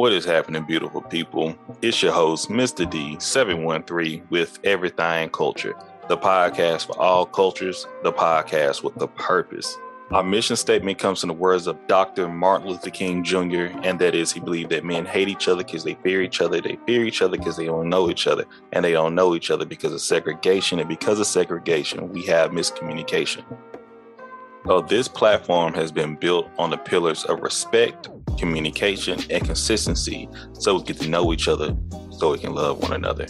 What is happening, beautiful people? It's your host, Mr. D713 with Everything Culture, the podcast for all cultures, the podcast with the purpose. Our mission statement comes from the words of Dr. Martin Luther King Jr., and that is he believed that men hate each other because they fear each other, they fear each other because they don't know each other, and they don't know each other because of segregation, and because of segregation, we have miscommunication. This platform has been built on the pillars of respect, communication, and consistency so we get to know each other so we can love one another.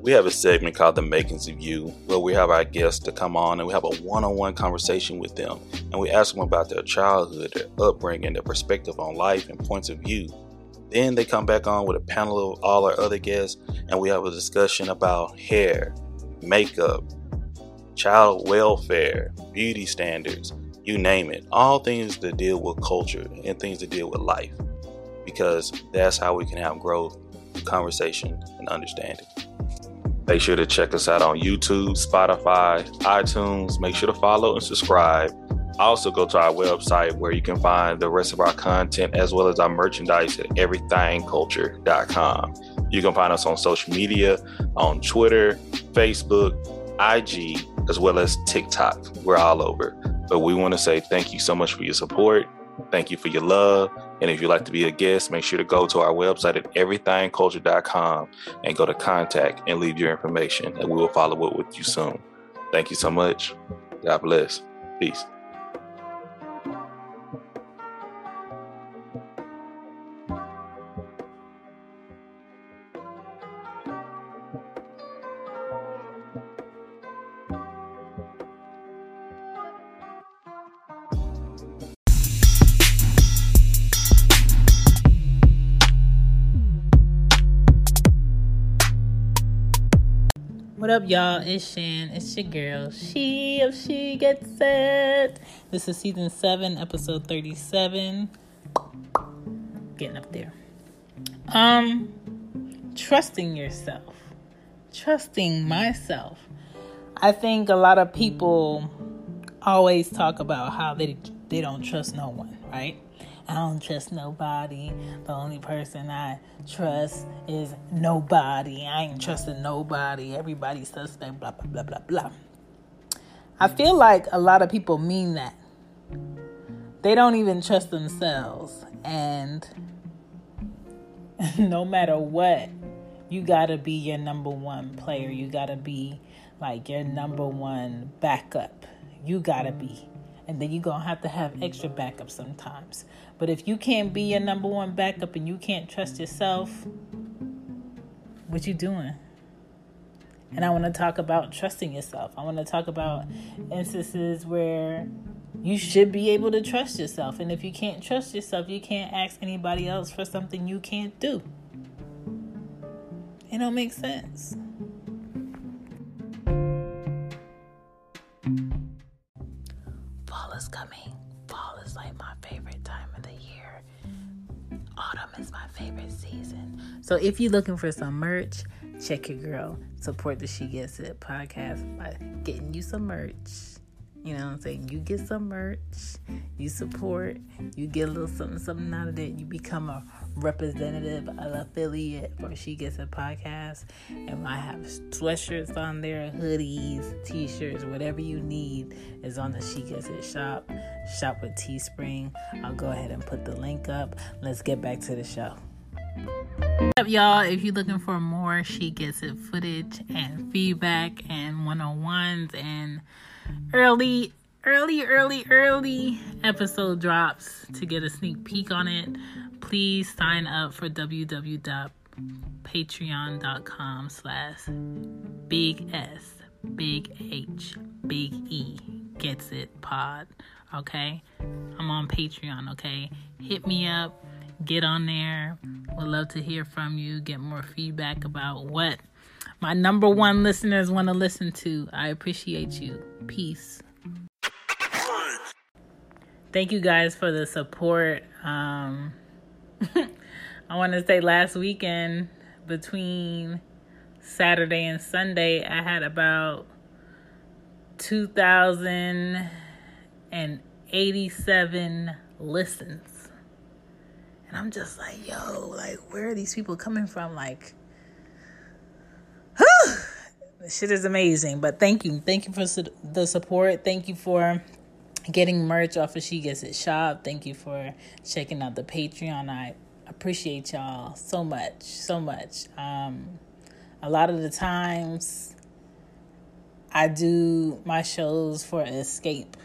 We have a segment called The Makings of You where we have our guests to come on and we have a one on one conversation with them and we ask them about their childhood, their upbringing, their perspective on life, and points of view. Then they come back on with a panel of all our other guests and we have a discussion about hair, makeup, child welfare, beauty standards, you name it. All things that deal with culture and things that deal with life. Because that's how we can have growth, conversation, and understanding. Make sure to check us out on YouTube, Spotify, iTunes. Make sure to follow and subscribe. Also, go to our website where you can find the rest of our content as well as our merchandise at everythingculture.com. You can find us on social media on Twitter, Facebook, IG, as well as TikTok. We're all over. But we want to say thank you so much for your support. Thank you for your love. And if you'd like to be a guest, make sure to go to our website at everythingculture.com and go to contact and leave your information, and we will follow up with you soon. Thank you so much. God bless. Peace. What up, y'all? It's Shan. It's your girl. She if she gets it. This is season seven, episode thirty-seven. Getting up there. Um, trusting yourself. Trusting myself. I think a lot of people always talk about how they they don't trust no one, right? I don't trust nobody. The only person I trust is nobody. I ain't trusting nobody. Everybody's suspect, blah, blah, blah, blah, blah. I feel like a lot of people mean that. They don't even trust themselves. And no matter what, you gotta be your number one player. You gotta be like your number one backup. You gotta be and then you're gonna have to have extra backup sometimes. But if you can't be your number one backup and you can't trust yourself, what you doing? And I want to talk about trusting yourself. I want to talk about instances where you should be able to trust yourself. And if you can't trust yourself, you can't ask anybody else for something you can't do. It don't make sense. So if you're looking for some merch, check your girl. Support the She Gets It podcast by getting you some merch. You know what I'm saying? You get some merch, you support, you get a little something, something out of it. You become a representative, an affiliate for She Gets It podcast. And I have sweatshirts on there, hoodies, t shirts, whatever you need is on the She Gets It shop. Shop with Teespring. I'll go ahead and put the link up. Let's get back to the show. Up, y'all? If you're looking for more She Gets It footage and feedback and one on ones and early, early, early, early episode drops to get a sneak peek on it, please sign up for www.patreon.com slash big S, big H, big E gets it pod. Okay? I'm on Patreon, okay? Hit me up get on there. Would love to hear from you, get more feedback about what my number one listeners want to listen to. I appreciate you. Peace. Thank you guys for the support. Um, I want to say last weekend, between Saturday and Sunday, I had about 2,087 listens. And I'm just like, yo, like, where are these people coming from? Like, whew, this shit is amazing. But thank you. Thank you for su- the support. Thank you for getting merch off of She Gets It Shop. Thank you for checking out the Patreon. I appreciate y'all so much, so much. Um, a lot of the times, I do my shows for escape,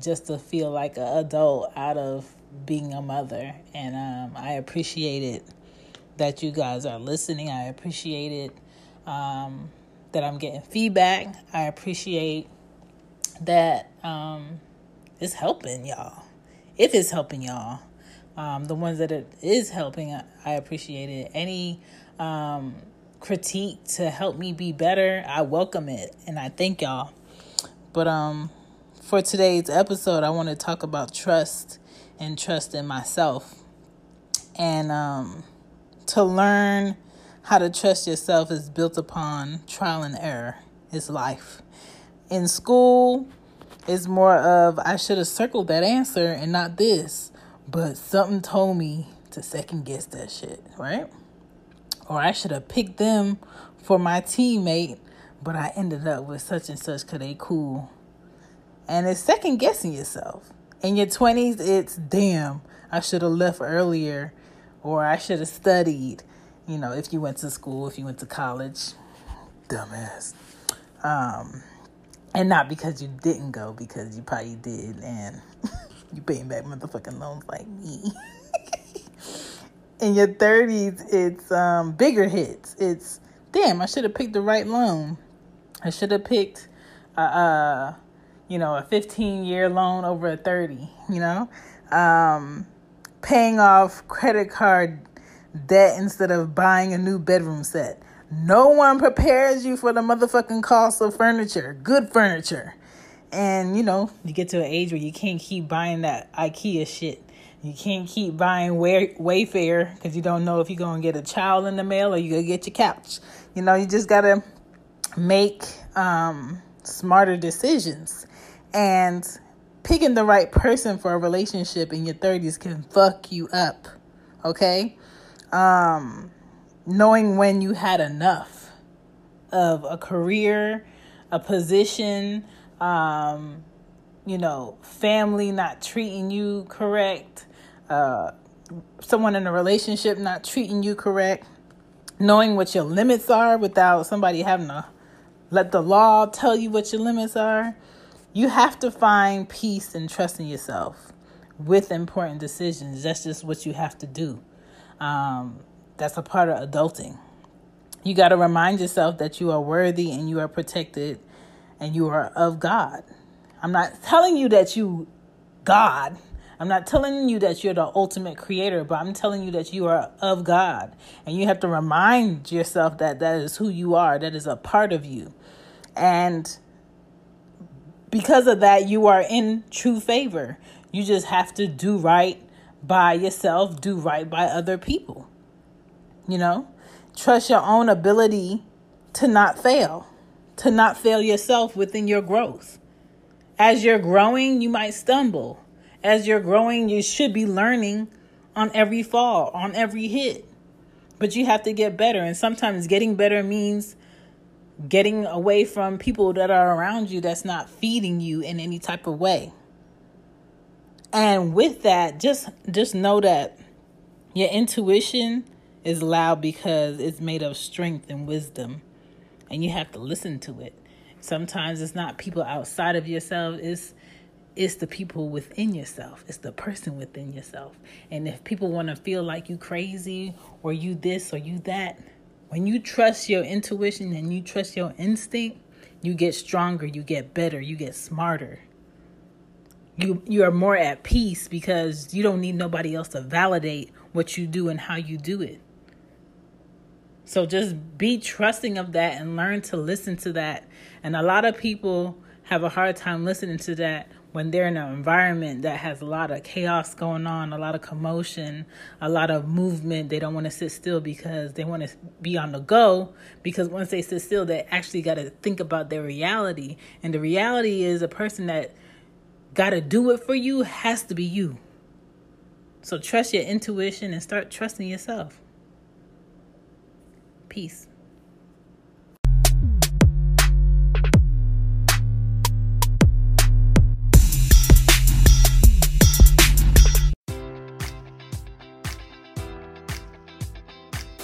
just to feel like an adult out of being a mother. And um, I appreciate it that you guys are listening. I appreciate it um, that I'm getting feedback. I appreciate that um, it's helping y'all. If it's helping y'all, um, the ones that it is helping, I appreciate it. Any um, critique to help me be better, I welcome it, and I thank y'all. But um, for today's episode, I want to talk about trust and trust in myself. And um, to learn how to trust yourself is built upon trial and error. It's life. In school, it's more of I should have circled that answer and not this, but something told me to second guess that shit, right? Or I should have picked them for my teammate, but I ended up with such and such because they cool. And it's second guessing yourself. In your 20s, it's damn, I should have left earlier or I should have studied. You know, if you went to school, if you went to college, dumbass. Um, and not because you didn't go, because you probably did, and you paying back motherfucking loans like me. In your 30s, it's um, bigger hits. It's damn, I should have picked the right loan. I should have picked uh, uh you know, a 15 year loan over a 30, you know, um, paying off credit card debt instead of buying a new bedroom set. No one prepares you for the motherfucking cost of furniture, good furniture. And you know, you get to an age where you can't keep buying that IKEA shit. You can't keep buying Way- Wayfair because you don't know if you're going to get a child in the mail or you're going to get your couch. You know, you just got to make um, smarter decisions. And picking the right person for a relationship in your 30s can fuck you up. Okay? Um, knowing when you had enough of a career, a position, um, you know, family not treating you correct, uh, someone in a relationship not treating you correct, knowing what your limits are without somebody having to let the law tell you what your limits are you have to find peace and trust in yourself with important decisions. That's just what you have to do. Um, that's a part of adulting. You got to remind yourself that you are worthy and you are protected and you are of God. I'm not telling you that you God. I'm not telling you that you're the ultimate creator, but I'm telling you that you are of God. And you have to remind yourself that that is who you are, that is a part of you. And because of that, you are in true favor. You just have to do right by yourself, do right by other people. You know, trust your own ability to not fail, to not fail yourself within your growth. As you're growing, you might stumble. As you're growing, you should be learning on every fall, on every hit. But you have to get better. And sometimes getting better means getting away from people that are around you that's not feeding you in any type of way. And with that, just just know that your intuition is loud because it's made of strength and wisdom, and you have to listen to it. Sometimes it's not people outside of yourself, it's it's the people within yourself. It's the person within yourself. And if people want to feel like you crazy or you this or you that, when you trust your intuition and you trust your instinct, you get stronger, you get better, you get smarter. You you are more at peace because you don't need nobody else to validate what you do and how you do it. So just be trusting of that and learn to listen to that. And a lot of people have a hard time listening to that when they're in an environment that has a lot of chaos going on, a lot of commotion, a lot of movement, they don't want to sit still because they want to be on the go. Because once they sit still, they actually got to think about their reality. And the reality is a person that got to do it for you has to be you. So trust your intuition and start trusting yourself. Peace.